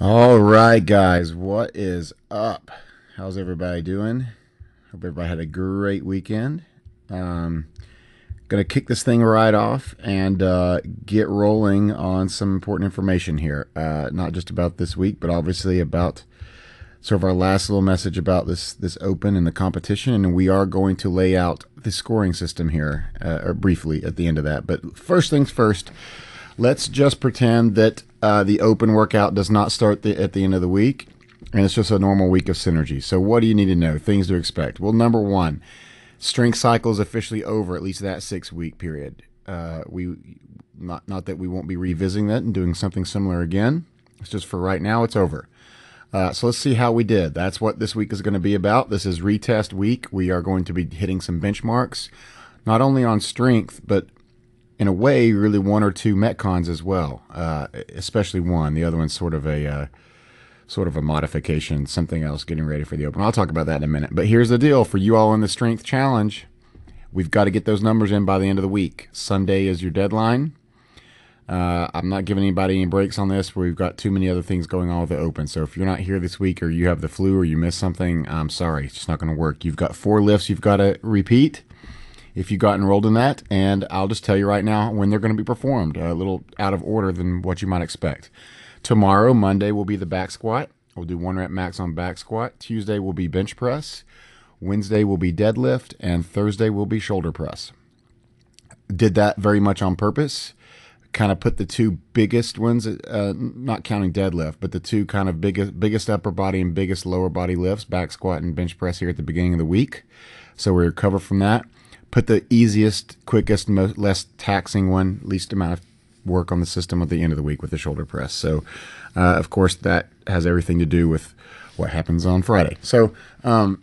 All right, guys, what is up? How's everybody doing? Hope everybody had a great weekend. Um, gonna kick this thing right off and uh, get rolling on some important information here. Uh, not just about this week, but obviously about sort of our last little message about this this open and the competition. And we are going to lay out the scoring system here, uh, or briefly at the end of that. But first things first. Let's just pretend that uh, the open workout does not start the, at the end of the week, and it's just a normal week of synergy. So, what do you need to know? Things to expect. Well, number one, strength cycle is officially over. At least that six week period. Uh, we not not that we won't be revisiting that and doing something similar again. It's just for right now. It's over. Uh, so let's see how we did. That's what this week is going to be about. This is retest week. We are going to be hitting some benchmarks, not only on strength, but in a way, really one or two metcons as well, uh, especially one. The other one's sort of a uh, sort of a modification, something else, getting ready for the open. I'll talk about that in a minute. But here's the deal for you all in the strength challenge. We've got to get those numbers in by the end of the week. Sunday is your deadline. Uh, I'm not giving anybody any breaks on this. We've got too many other things going on with the open. So if you're not here this week or you have the flu or you missed something, I'm sorry. It's just not going to work. You've got four lifts you've got to repeat if you got enrolled in that. And I'll just tell you right now when they're going to be performed, a little out of order than what you might expect. Tomorrow, Monday, will be the back squat. We'll do one rep max on back squat. Tuesday will be bench press. Wednesday will be deadlift. And Thursday will be shoulder press. Did that very much on purpose. Kind of put the two biggest ones, uh, not counting deadlift, but the two kind of biggest biggest upper body and biggest lower body lifts, back squat and bench press here at the beginning of the week. So we recover from that put the easiest, quickest, most, less taxing one, least amount of work on the system at the end of the week with the shoulder press. So, uh, of course, that has everything to do with what happens on Friday. So, um,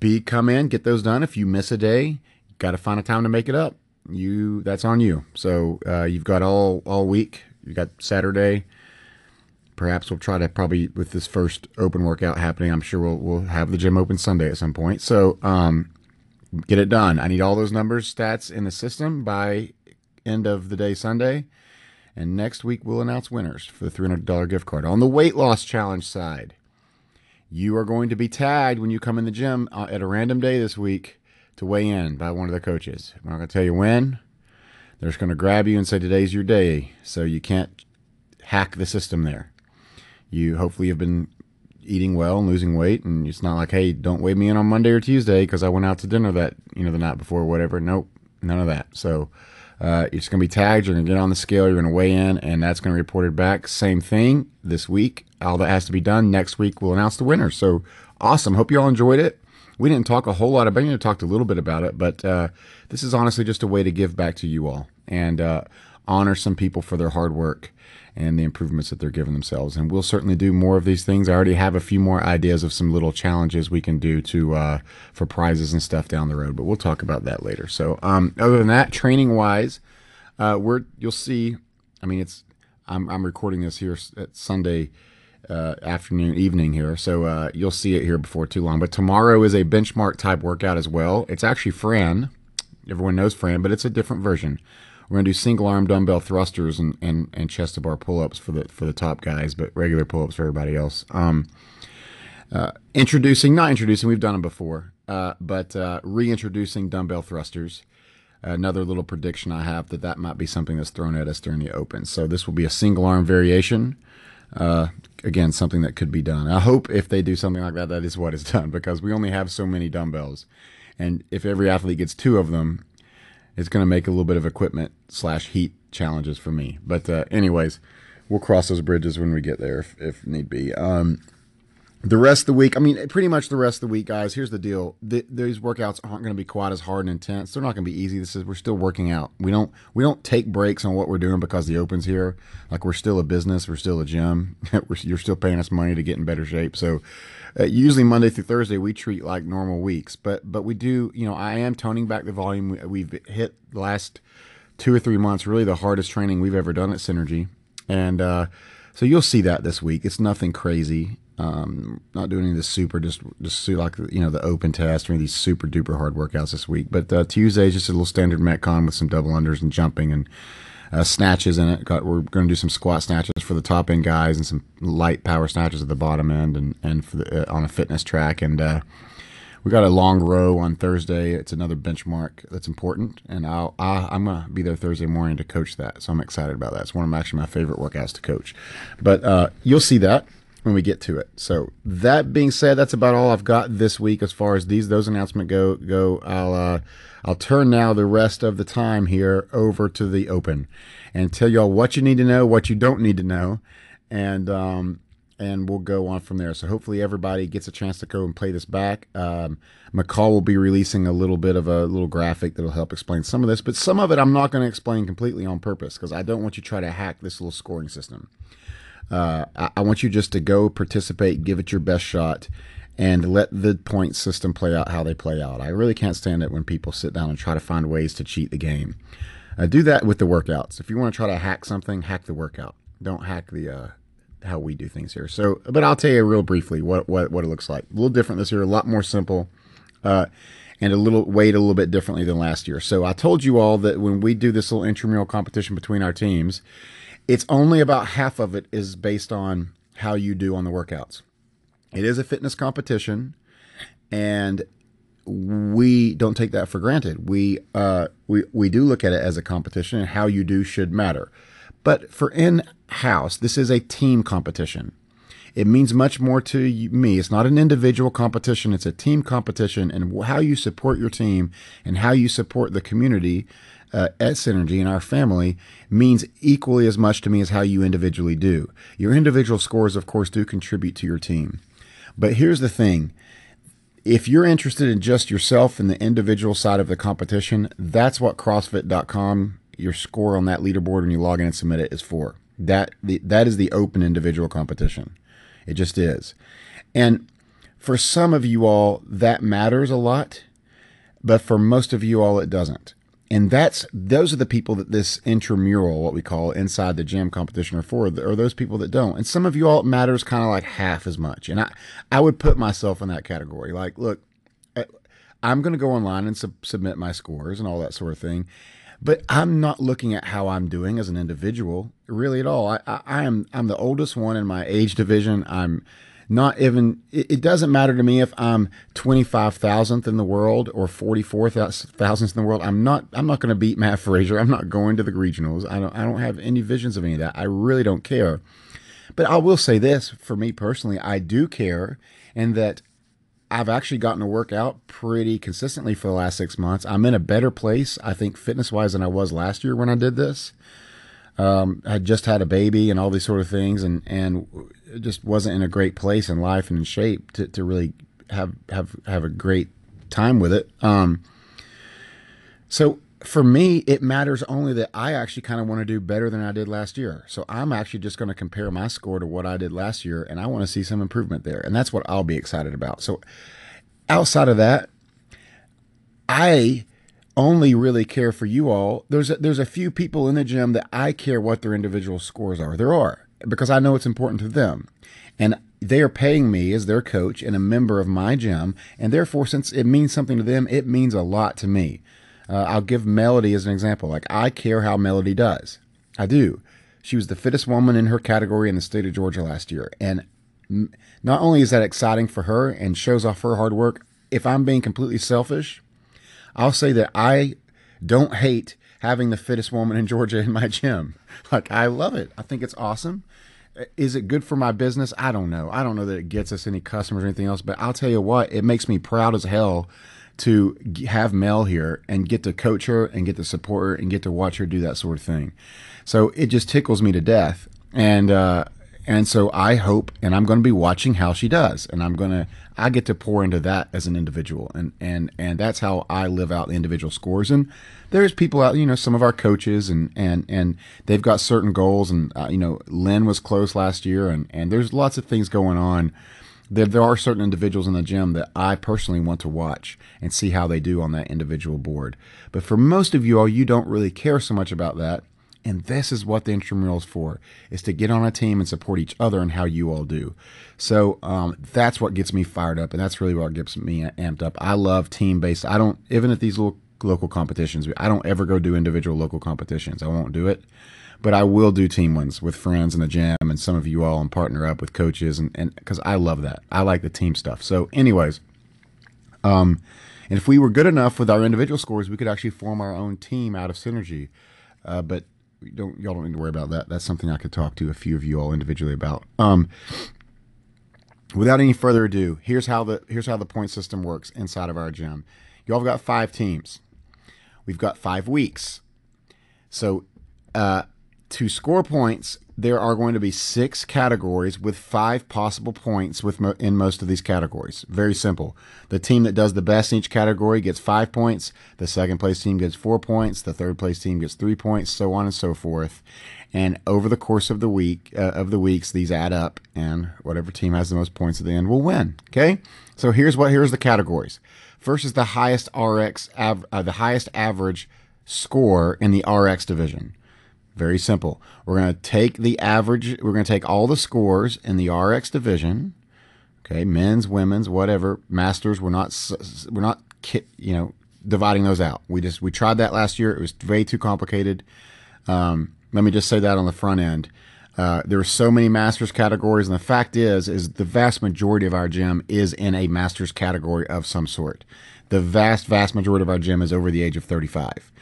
B, come in, get those done. If you miss a day, got to find a time to make it up. You, that's on you. So, uh, you've got all all week. You got Saturday. Perhaps we'll try to probably with this first open workout happening. I'm sure we'll we'll have the gym open Sunday at some point. So, um, get it done. I need all those numbers, stats in the system by end of the day Sunday. And next week we'll announce winners for the $300 gift card. On the weight loss challenge side, you are going to be tagged when you come in the gym uh, at a random day this week to weigh in by one of the coaches. I'm not going to tell you when. They're just going to grab you and say today's your day, so you can't hack the system there. You hopefully have been eating well and losing weight, and it's not like, hey, don't weigh me in on Monday or Tuesday because I went out to dinner that you know the night before or whatever. Nope, none of that. So uh, it's going to be tagged. You're going to get on the scale. You're going to weigh in, and that's going to report it back. Same thing this week. All that has to be done next week. We'll announce the winner. So awesome. Hope you all enjoyed it. We didn't talk a whole lot about it. We talked a little bit about it, but uh, this is honestly just a way to give back to you all and uh, honor some people for their hard work and the improvements that they're giving themselves. And we'll certainly do more of these things. I already have a few more ideas of some little challenges we can do to uh, for prizes and stuff down the road, but we'll talk about that later. So, um, other than that, training wise, uh, we're you'll see. I mean, it's I'm I'm recording this here at Sunday. Uh, afternoon, evening here. So uh, you'll see it here before too long. But tomorrow is a benchmark type workout as well. It's actually Fran. Everyone knows Fran, but it's a different version. We're gonna do single arm dumbbell thrusters and, and, and chest to bar pull ups for the for the top guys, but regular pull ups for everybody else. Um, uh, introducing, not introducing, we've done them before, uh, but uh, reintroducing dumbbell thrusters. Another little prediction I have that that might be something that's thrown at us during the open. So this will be a single arm variation. Uh, again, something that could be done. I hope if they do something like that, that is what is done because we only have so many dumbbells, and if every athlete gets two of them, it's going to make a little bit of equipment slash heat challenges for me. But uh, anyways, we'll cross those bridges when we get there if, if need be. Um, the rest of the week, I mean, pretty much the rest of the week, guys. Here's the deal: the, these workouts aren't going to be quite as hard and intense. They're not going to be easy. This is we're still working out. We don't we don't take breaks on what we're doing because the open's here. Like we're still a business. We're still a gym. you're still paying us money to get in better shape. So uh, usually Monday through Thursday we treat like normal weeks, but but we do. You know, I am toning back the volume. We've hit last two or three months really the hardest training we've ever done at Synergy, and uh, so you'll see that this week. It's nothing crazy. Um, not doing any of the super, just just like you know the open test or any of these super duper hard workouts this week. But uh, Tuesday is just a little standard metcon with some double unders and jumping, and uh, snatches in it. Got, we're going to do some squat snatches for the top end guys and some light power snatches at the bottom end and and the, uh, on a fitness track. And uh, we got a long row on Thursday. It's another benchmark that's important, and I'll I, am gonna be there Thursday morning to coach that. So I'm excited about that. It's one of my, actually my favorite workouts to coach. But uh, you'll see that when we get to it. So that being said, that's about all I've got this week as far as these those announcements go. Go. I'll uh, I'll turn now the rest of the time here over to the open and tell y'all what you need to know, what you don't need to know, and um, and we'll go on from there. So hopefully everybody gets a chance to go and play this back. Um, McCall will be releasing a little bit of a little graphic that'll help explain some of this, but some of it I'm not going to explain completely on purpose because I don't want you to try to hack this little scoring system. Uh, I, I, want you just to go participate, give it your best shot, and let the point system play out how they play out. I really can't stand it when people sit down and try to find ways to cheat the game. Uh, do that with the workouts. If you want to try to hack something, hack the workout. Don't hack the uh, how we do things here. So, but I'll tell you real briefly what what, what it looks like. A little different this year, a lot more simple. Uh, and a little weight a little bit differently than last year. So I told you all that when we do this little intramural competition between our teams, it's only about half of it is based on how you do on the workouts. It is a fitness competition, and we don't take that for granted. We uh, we we do look at it as a competition, and how you do should matter. But for in house, this is a team competition. It means much more to me. It's not an individual competition, it's a team competition. And how you support your team and how you support the community uh, at Synergy and our family means equally as much to me as how you individually do. Your individual scores, of course, do contribute to your team. But here's the thing if you're interested in just yourself and the individual side of the competition, that's what CrossFit.com, your score on that leaderboard when you log in and submit it, is for. That the, that is the open individual competition. It just is. And for some of you all, that matters a lot, but for most of you all, it doesn't and that's those are the people that this intramural, what we call inside the gym competition, are for. Are those people that don't? And some of you all, it matters kind of like half as much. And I, I would put myself in that category. Like, look, I'm going to go online and sub- submit my scores and all that sort of thing, but I'm not looking at how I'm doing as an individual really at all. I, I, I am I'm the oldest one in my age division. I'm not even it, it doesn't matter to me if I'm 25,000th in the world or 44,000th in the world. I'm not I'm not going to beat Mat Fraser. I'm not going to the regionals. I don't I don't have any visions of any of that. I really don't care. But I will say this for me personally, I do care and that I've actually gotten to work out pretty consistently for the last six months. I'm in a better place, I think, fitness wise, than I was last year when I did this. Um, I just had a baby and all these sort of things, and and just wasn't in a great place in life and in shape to, to really have have have a great time with it. Um, so for me, it matters only that I actually kind of want to do better than I did last year. So I'm actually just going to compare my score to what I did last year, and I want to see some improvement there, and that's what I'll be excited about. So outside of that, I only really care for you all. There's a, there's a few people in the gym that I care what their individual scores are. There are because I know it's important to them. And they are paying me as their coach and a member of my gym. And therefore, since it means something to them, it means a lot to me. Uh, I'll give Melody as an example. Like, I care how Melody does. I do. She was the fittest woman in her category in the state of Georgia last year. And not only is that exciting for her and shows off her hard work, if I'm being completely selfish, I'll say that I don't hate having the fittest woman in Georgia in my gym. Like, I love it. I think it's awesome. Is it good for my business? I don't know. I don't know that it gets us any customers or anything else, but I'll tell you what, it makes me proud as hell to have Mel here and get to coach her and get to support her and get to watch her do that sort of thing. So it just tickles me to death. And, uh, and so I hope, and I'm going to be watching how she does, and I'm going to, I get to pour into that as an individual, and and and that's how I live out the individual scores. And there's people out, you know, some of our coaches, and and and they've got certain goals, and uh, you know, Lynn was close last year, and and there's lots of things going on. There, there are certain individuals in the gym that I personally want to watch and see how they do on that individual board. But for most of you all, you don't really care so much about that and this is what the intramural is for, is to get on a team and support each other and how you all do. So um, that's what gets me fired up, and that's really what gets me amped up. I love team based. I don't even at these little local competitions. I don't ever go do individual local competitions. I won't do it, but I will do team ones with friends in the gym and some of you all and partner up with coaches and and because I love that. I like the team stuff. So, anyways, um, and if we were good enough with our individual scores, we could actually form our own team out of synergy. Uh, but don't y'all don't need to worry about that. That's something I could talk to a few of you all individually about. Um, without any further ado, here's how the here's how the point system works inside of our gym. You all have got five teams. We've got five weeks. So uh, to score points, there are going to be six categories with five possible points with mo- in most of these categories. Very simple. The team that does the best in each category gets five points. The second place team gets four points. The third place team gets three points, so on and so forth. And over the course of the week uh, of the weeks, these add up, and whatever team has the most points at the end will win. Okay. So here's what here's the categories. First is the highest RX av- uh, the highest average score in the RX division. Very simple. We're going to take the average, we're going to take all the scores in the RX division. Okay, men's, women's, whatever, masters, we're not we're not you know, dividing those out. We just we tried that last year. It was way too complicated. Um, let me just say that on the front end. Uh, there are so many masters categories, and the fact is, is the vast majority of our gym is in a masters category of some sort. The vast, vast majority of our gym is over the age of 35.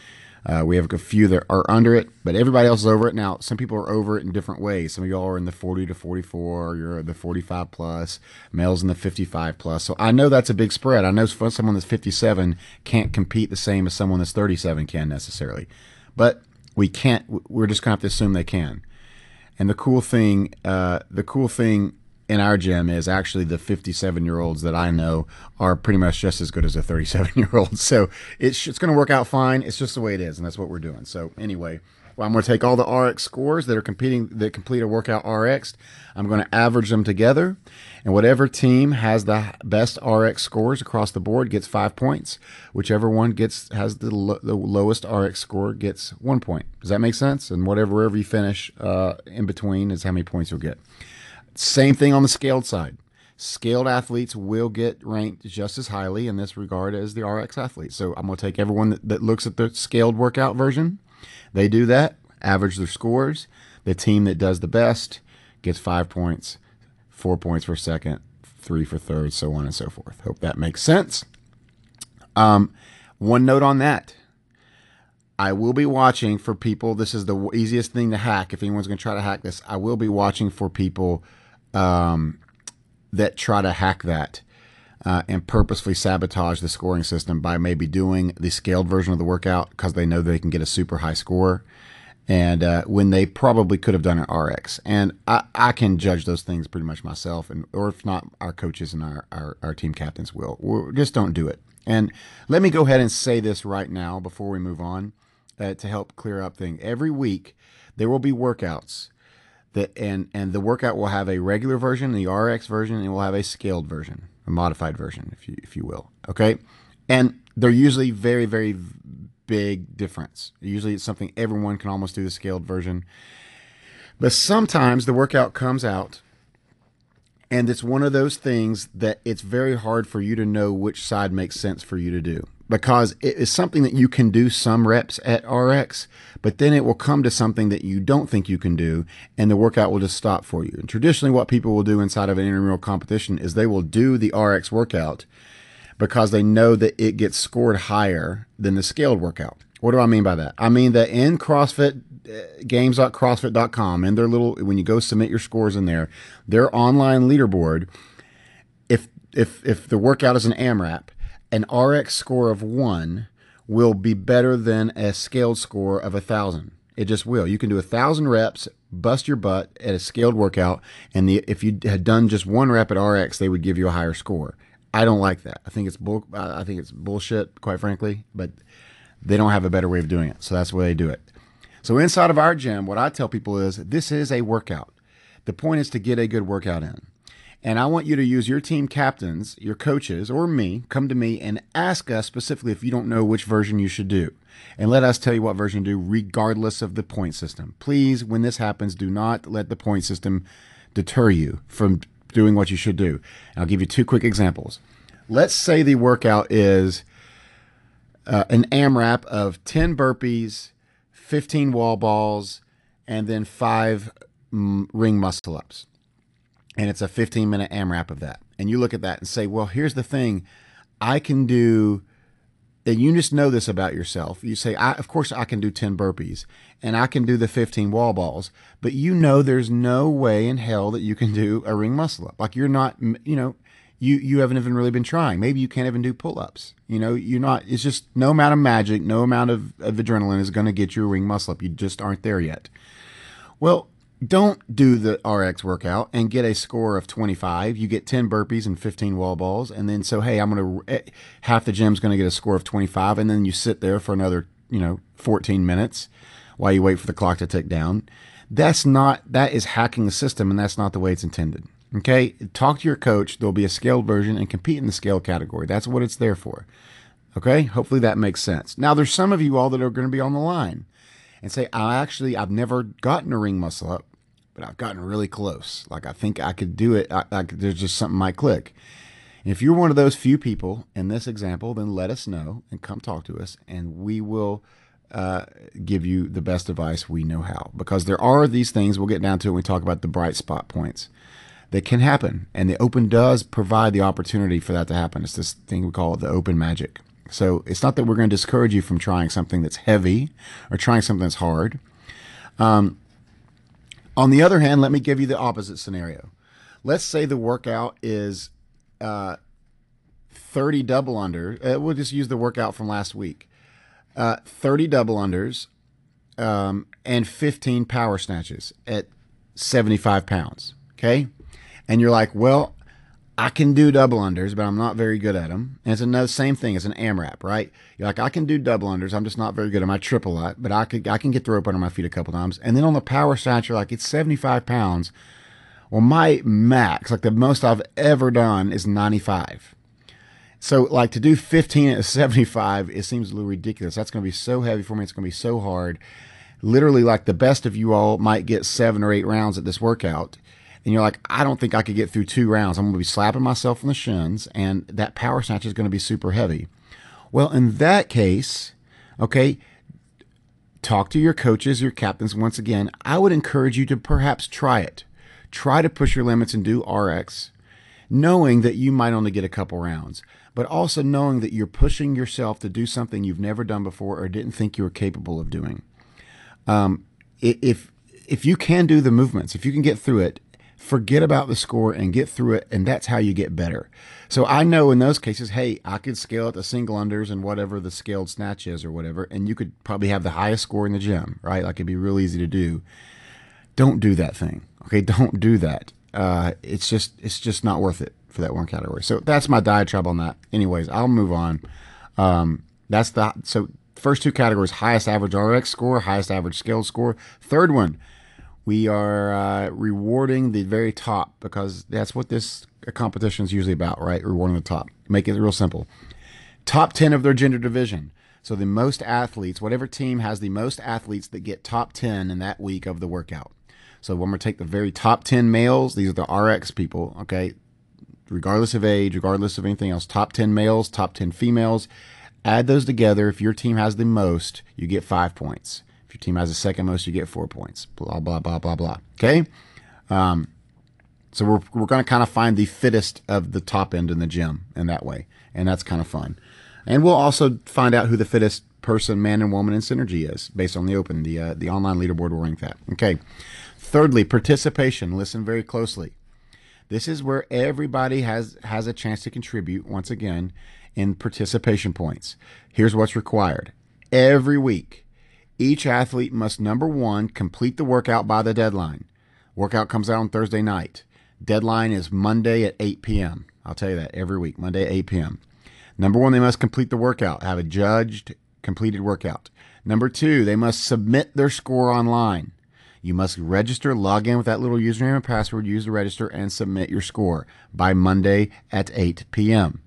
Uh, we have a few that are under it, but everybody else is over it. Now, some people are over it in different ways. Some of y'all are in the 40 to 44, you're the 45 plus, males in the 55 plus. So I know that's a big spread. I know someone that's 57 can't compete the same as someone that's 37 can necessarily. But we can't, we're just going to have to assume they can. And the cool thing, uh, the cool thing in our gym is actually the 57 year olds that I know are pretty much just as good as a 37 year old. So it's, it's going to work out fine. It's just the way it is. And that's what we're doing. So anyway, well, I'm going to take all the RX scores that are competing, that complete a workout RX. I'm going to average them together. And whatever team has the best RX scores across the board gets five points. Whichever one gets, has the, lo- the lowest RX score gets one point. Does that make sense? And whatever, wherever you finish uh, in between is how many points you'll get. Same thing on the scaled side. Scaled athletes will get ranked just as highly in this regard as the RX athletes. So I'm going to take everyone that, that looks at the scaled workout version. They do that, average their scores. The team that does the best gets five points, four points for second, three for third, so on and so forth. Hope that makes sense. Um, one note on that. I will be watching for people. This is the easiest thing to hack. If anyone's going to try to hack this, I will be watching for people um, that try to hack that uh, and purposefully sabotage the scoring system by maybe doing the scaled version of the workout because they know they can get a super high score. And uh, when they probably could have done an RX, and I, I, can judge those things pretty much myself, and or if not, our coaches and our, our, our team captains will. We're, just don't do it. And let me go ahead and say this right now before we move on uh, to help clear up things. Every week there will be workouts that and and the workout will have a regular version, the RX version, and it will have a scaled version, a modified version, if you if you will. Okay, and they're usually very very big difference. Usually it's something everyone can almost do the scaled version, but sometimes the workout comes out. And it's one of those things that it's very hard for you to know which side makes sense for you to do because it is something that you can do some reps at RX, but then it will come to something that you don't think you can do, and the workout will just stop for you. And traditionally, what people will do inside of an intramural competition is they will do the RX workout because they know that it gets scored higher than the scaled workout. What do I mean by that? I mean that in CrossFit uh, games.crossfit.com and their little when you go submit your scores in there, their online leaderboard, if if if the workout is an AMRAP, an RX score of one will be better than a scaled score of a thousand. It just will. You can do a thousand reps, bust your butt at a scaled workout, and the, if you had done just one rep at RX, they would give you a higher score. I don't like that. I think it's bull. I think it's bullshit, quite frankly. But they don't have a better way of doing it, so that's the way they do it. So inside of our gym, what I tell people is this is a workout. The point is to get a good workout in. And I want you to use your team captains, your coaches, or me, come to me and ask us specifically if you don't know which version you should do. And let us tell you what version to do, regardless of the point system. Please, when this happens, do not let the point system deter you from doing what you should do. And I'll give you two quick examples. Let's say the workout is uh, an AMRAP of 10 burpees, 15 wall balls, and then five mm, ring muscle ups. And it's a 15 minute AMRAP of that. And you look at that and say, well, here's the thing I can do and you just know this about yourself. You say, I, of course, I can do 10 burpees and I can do the 15 wall balls, but you know there's no way in hell that you can do a ring muscle up. Like you're not, you know, you, you haven't even really been trying. Maybe you can't even do pull ups. You know, you're not, it's just no amount of magic, no amount of, of adrenaline is going to get you a ring muscle up. You just aren't there yet. Well, don't do the RX workout and get a score of 25. You get 10 burpees and 15 wall balls. And then, so, hey, I'm going to, eh, half the gym's going to get a score of 25. And then you sit there for another, you know, 14 minutes while you wait for the clock to tick down. That's not, that is hacking the system and that's not the way it's intended. Okay. Talk to your coach. There'll be a scaled version and compete in the scale category. That's what it's there for. Okay. Hopefully that makes sense. Now, there's some of you all that are going to be on the line and say, I actually, I've never gotten a ring muscle up, but I've gotten really close. Like I think I could do it. I, I, there's just something might click. And if you're one of those few people in this example, then let us know and come talk to us, and we will uh, give you the best advice we know how. Because there are these things we'll get down to when we talk about the bright spot points that can happen, and the open does provide the opportunity for that to happen. It's this thing we call the open magic. So it's not that we're going to discourage you from trying something that's heavy or trying something that's hard. Um, on the other hand, let me give you the opposite scenario. Let's say the workout is uh, 30 double under. Uh, we'll just use the workout from last week. Uh, 30 double unders um, and 15 power snatches at 75 pounds. Okay. And you're like, well, I can do double unders, but I'm not very good at them. And it's another same thing as an AMRAP, right? You're like, I can do double unders. I'm just not very good at my triple lot, but I could I can get the rope under my feet a couple times. And then on the power snatch, you're like, it's 75 pounds. Well, my max, like the most I've ever done, is 95. So, like to do 15 at 75, it seems a little ridiculous. That's going to be so heavy for me. It's going to be so hard. Literally, like the best of you all might get seven or eight rounds at this workout and you're like, I don't think I could get through two rounds. I'm going to be slapping myself in the shins, and that power snatch is going to be super heavy. Well, in that case, okay, talk to your coaches, your captains once again. I would encourage you to perhaps try it. Try to push your limits and do RX, knowing that you might only get a couple rounds, but also knowing that you're pushing yourself to do something you've never done before or didn't think you were capable of doing. Um, if if you can do the movements, if you can get through it, forget about the score and get through it and that's how you get better. So i know in those cases hey i could scale it to single unders and whatever the scaled snatch is or whatever and you could probably have the highest score in the gym right? Like it'd be real easy to do. Don't do that thing okay? Don't do that. Uh, it's just it's just not worth it for that one category. So that's my diatribe on that. Anyways i'll move on. Um, that's the so first two categories highest average rx score highest average scaled score. Third one we are uh, rewarding the very top because that's what this competition is usually about, right? Rewarding the top. Make it real simple. Top 10 of their gender division. So the most athletes, whatever team has the most athletes that get top 10 in that week of the workout. So when we take the very top 10 males, these are the RX people, okay? Regardless of age, regardless of anything else, top 10 males, top 10 females. Add those together. If your team has the most, you get five points your team has the second most, you get four points. Blah, blah, blah, blah, blah. Okay? Um, so we're, we're going to kind of find the fittest of the top end in the gym in that way. And that's kind of fun. And we'll also find out who the fittest person, man and woman in Synergy is based on the open. The, uh, the online leaderboard will rank that. Okay. Thirdly, participation. Listen very closely. This is where everybody has, has a chance to contribute once again in participation points. Here's what's required. Every week, each athlete must number one, complete the workout by the deadline. Workout comes out on Thursday night. Deadline is Monday at 8 p.m. I'll tell you that every week, Monday at 8 p.m. Number one, they must complete the workout, have a judged, completed workout. Number two, they must submit their score online. You must register, log in with that little username and password, use the register, and submit your score by Monday at 8 p.m.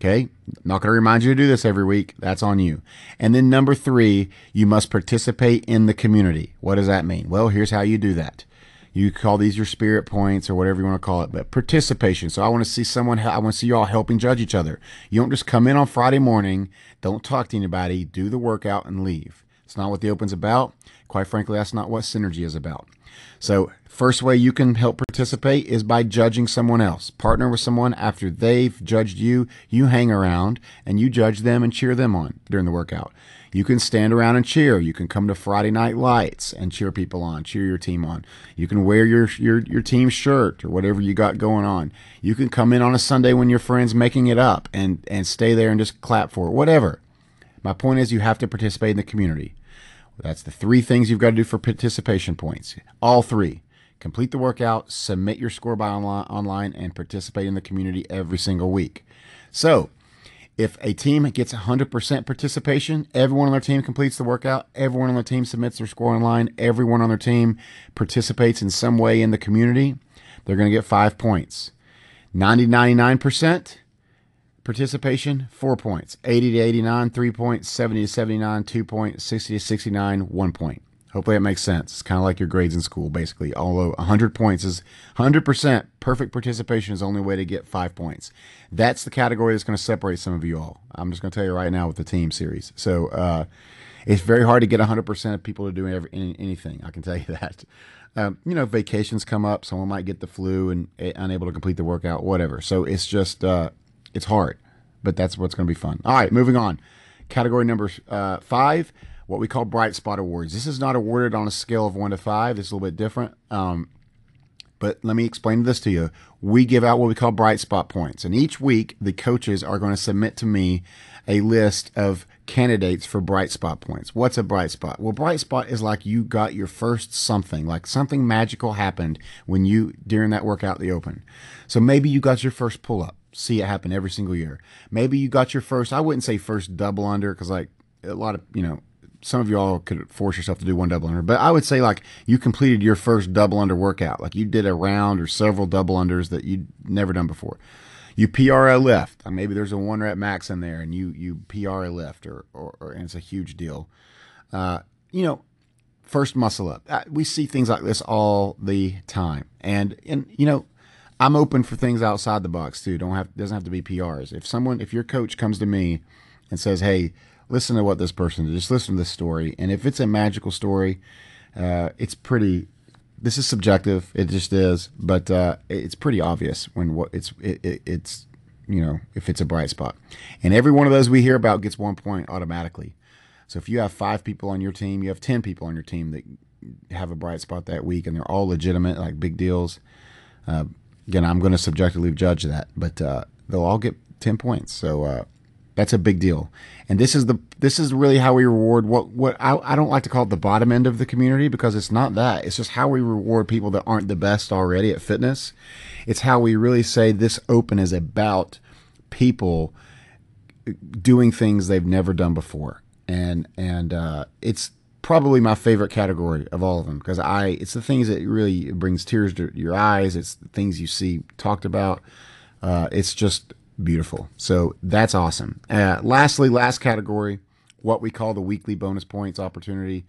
Okay. Not going to remind you to do this every week. That's on you. And then number three, you must participate in the community. What does that mean? Well, here's how you do that. You call these your spirit points or whatever you want to call it, but participation. So I want to see someone, I want to see you all helping judge each other. You don't just come in on Friday morning, don't talk to anybody, do the workout and leave. It's not what the Open's about. Quite frankly, that's not what Synergy is about. So, first way you can help participate is by judging someone else. Partner with someone after they've judged you, you hang around and you judge them and cheer them on during the workout. You can stand around and cheer. You can come to Friday Night Lights and cheer people on, cheer your team on. You can wear your your your team shirt or whatever you got going on. You can come in on a Sunday when your friend's making it up and and stay there and just clap for it. Whatever. My point is you have to participate in the community. That's the three things you've got to do for participation points. All three. Complete the workout, submit your score by online, online and participate in the community every single week. So, if a team gets 100% participation, everyone on their team completes the workout, everyone on their team submits their score online, everyone on their team participates in some way in the community, they're going to get five points. 90 99% participation, four points. 80 to 89, three points. 70 to 79, two points. 60 to 69, one point. Hopefully that makes sense. It's kind of like your grades in school, basically. Although 100 points is 100% perfect participation is the only way to get five points. That's the category that's going to separate some of you all. I'm just going to tell you right now with the team series. So uh, it's very hard to get 100% of people to do every, anything. I can tell you that. Um, you know, vacations come up. Someone might get the flu and uh, unable to complete the workout, whatever. So it's just, uh, it's hard, but that's what's going to be fun. All right, moving on. Category number uh, five what we call Bright Spot Awards. This is not awarded on a scale of one to five. It's a little bit different. Um, but let me explain this to you. We give out what we call bright spot points. And each week, the coaches are going to submit to me a list of candidates for bright spot points. What's a bright spot? Well, bright spot is like you got your first something, like something magical happened when you, during that workout, the open. So maybe you got your first pull up. See it happen every single year. Maybe you got your first, I wouldn't say first double under, because like a lot of, you know, some of y'all could force yourself to do one double under, but I would say like you completed your first double under workout, like you did a round or several double unders that you'd never done before. You PR a lift, maybe there's a one rep max in there, and you you PR a lift, or, or, or and it's a huge deal. Uh, you know, first muscle up. Uh, we see things like this all the time, and and you know, I'm open for things outside the box too. Don't have doesn't have to be PRs. If someone, if your coach comes to me and says, "Hey," listen to what this person. Just listen to this story. And if it's a magical story, uh, it's pretty. This is subjective. It just is, but uh, it's pretty obvious when what it's it, it, it's you know if it's a bright spot. And every one of those we hear about gets one point automatically. So if you have five people on your team, you have ten people on your team that have a bright spot that week, and they're all legitimate, like big deals. Uh, again, I'm going to subjectively judge that, but uh, they'll all get ten points. So uh, that's a big deal. And this is the this is really how we reward what what I, I don't like to call it the bottom end of the community because it's not that. It's just how we reward people that aren't the best already at fitness. It's how we really say this open is about people doing things they've never done before. And and uh, it's probably my favorite category of all of them because I it's the things that really brings tears to your eyes. It's the things you see talked about. Uh, it's just beautiful. So that's awesome. Uh, lastly, last category, what we call the weekly bonus points opportunity.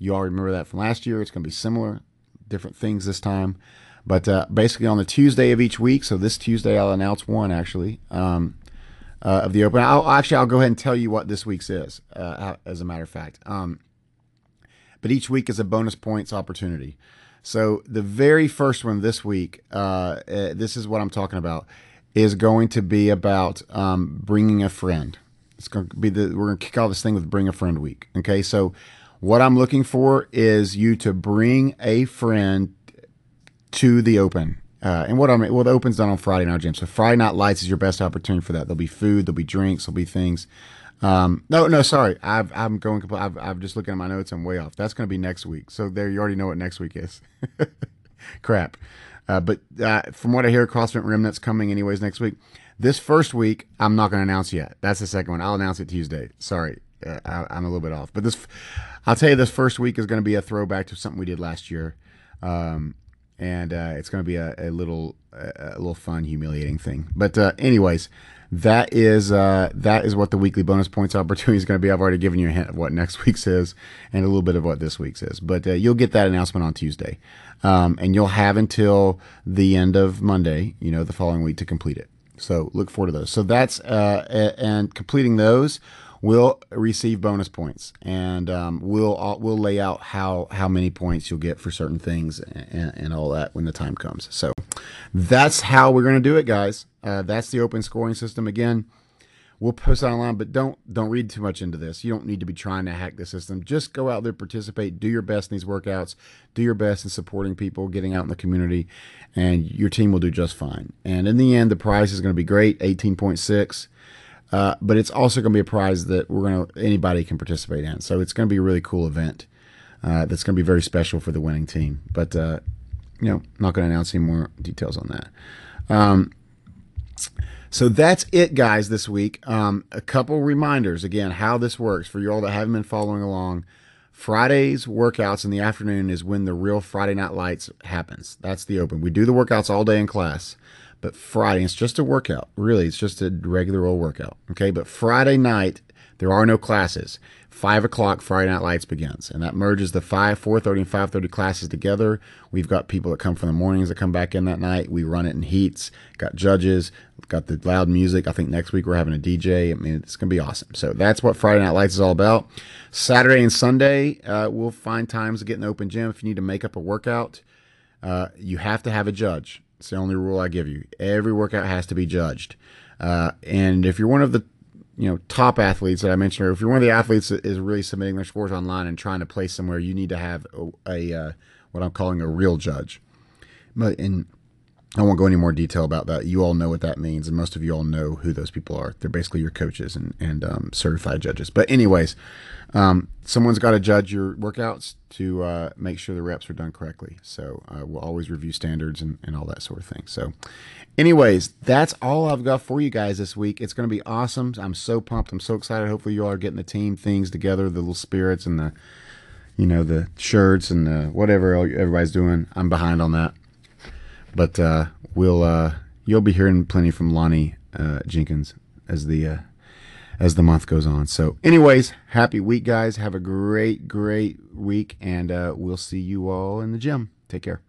You all remember that from last year. It's going to be similar, different things this time. But uh, basically, on the Tuesday of each week, so this Tuesday I'll announce one actually um, uh, of the open. I'll actually I'll go ahead and tell you what this week's is, uh, as a matter of fact. Um, but each week is a bonus points opportunity. So the very first one this week, uh, uh, this is what I'm talking about is going to be about um, bringing a friend. It's going to be the we're going to kick off this thing with Bring a Friend Week. Okay, so what I'm looking for is you to bring a friend to the open. Uh, and what I'm well, the open's done on Friday night, Jim. So Friday night lights is your best opportunity for that. There'll be food, there'll be drinks, there'll be things. Um, no, no, sorry, I've, I'm going. I've, I'm just looking at my notes. I'm way off. That's going to be next week. So there, you already know what next week is. Crap. Uh, but uh, from what I hear, CrossFit Remnant's coming anyways next week. This first week, I'm not going to announce yet. That's the second one. I'll announce it Tuesday. Sorry, uh, I, am a little bit off. But this, I'll tell you, this first week is going to be a throwback to something we did last year. Um, and uh, it's going to be a, a little a, a little fun, humiliating thing. But uh, anyways, that is uh, that is what the weekly bonus points opportunity is going to be. I've already given you a hint of what next week's is and a little bit of what this week's is, but uh, you'll get that announcement on Tuesday, um, and you'll have until the end of Monday, you know, the following week to complete it. So look forward to those. So that's uh, and completing those will receive bonus points, and um, we'll we'll lay out how how many points you'll get for certain things and, and all that when the time comes. So that's how we're going to do it, guys. Uh, that's the open scoring system. Again, we'll post it online, but don't don't read too much into this. You don't need to be trying to hack the system. Just go out there, participate, do your best in these workouts, do your best in supporting people, getting out in the community, and your team will do just fine. And in the end, the prize is going to be great, eighteen point six. Uh, but it's also going to be a prize that we're going to anybody can participate in. So it's going to be a really cool event. Uh, that's going to be very special for the winning team. But uh, you know, not going to announce any more details on that. Um, so that's it, guys, this week. Um, a couple reminders again how this works for you all that haven't been following along. Fridays workouts in the afternoon is when the real Friday Night Lights happens. That's the open. We do the workouts all day in class. But Friday, it's just a workout. Really, it's just a regular old workout. Okay. But Friday night, there are no classes. Five o'clock Friday Night Lights begins, and that merges the five, four thirty, and five thirty classes together. We've got people that come from the mornings that come back in that night. We run it in heats. Got judges. Got the loud music. I think next week we're having a DJ. I mean, it's gonna be awesome. So that's what Friday Night Lights is all about. Saturday and Sunday, uh, we'll find times to get in the open gym if you need to make up a workout. Uh, you have to have a judge. It's the only rule I give you. Every workout has to be judged. Uh, and if you're one of the you know top athletes that I mentioned, or if you're one of the athletes that is really submitting their scores online and trying to place somewhere, you need to have a, a uh, what I'm calling a real judge. But in I won't go any more detail about that. You all know what that means, and most of you all know who those people are. They're basically your coaches and, and um, certified judges. But, anyways, um, someone's got to judge your workouts to uh, make sure the reps are done correctly. So, uh, we'll always review standards and, and all that sort of thing. So, anyways, that's all I've got for you guys this week. It's going to be awesome. I'm so pumped. I'm so excited. Hopefully, you all are getting the team things together, the little spirits and the, you know, the shirts and the whatever everybody's doing. I'm behind on that. But uh, we'll uh, you'll be hearing plenty from Lonnie uh, Jenkins as the uh, as the month goes on. So, anyways, happy week, guys. Have a great, great week, and uh, we'll see you all in the gym. Take care.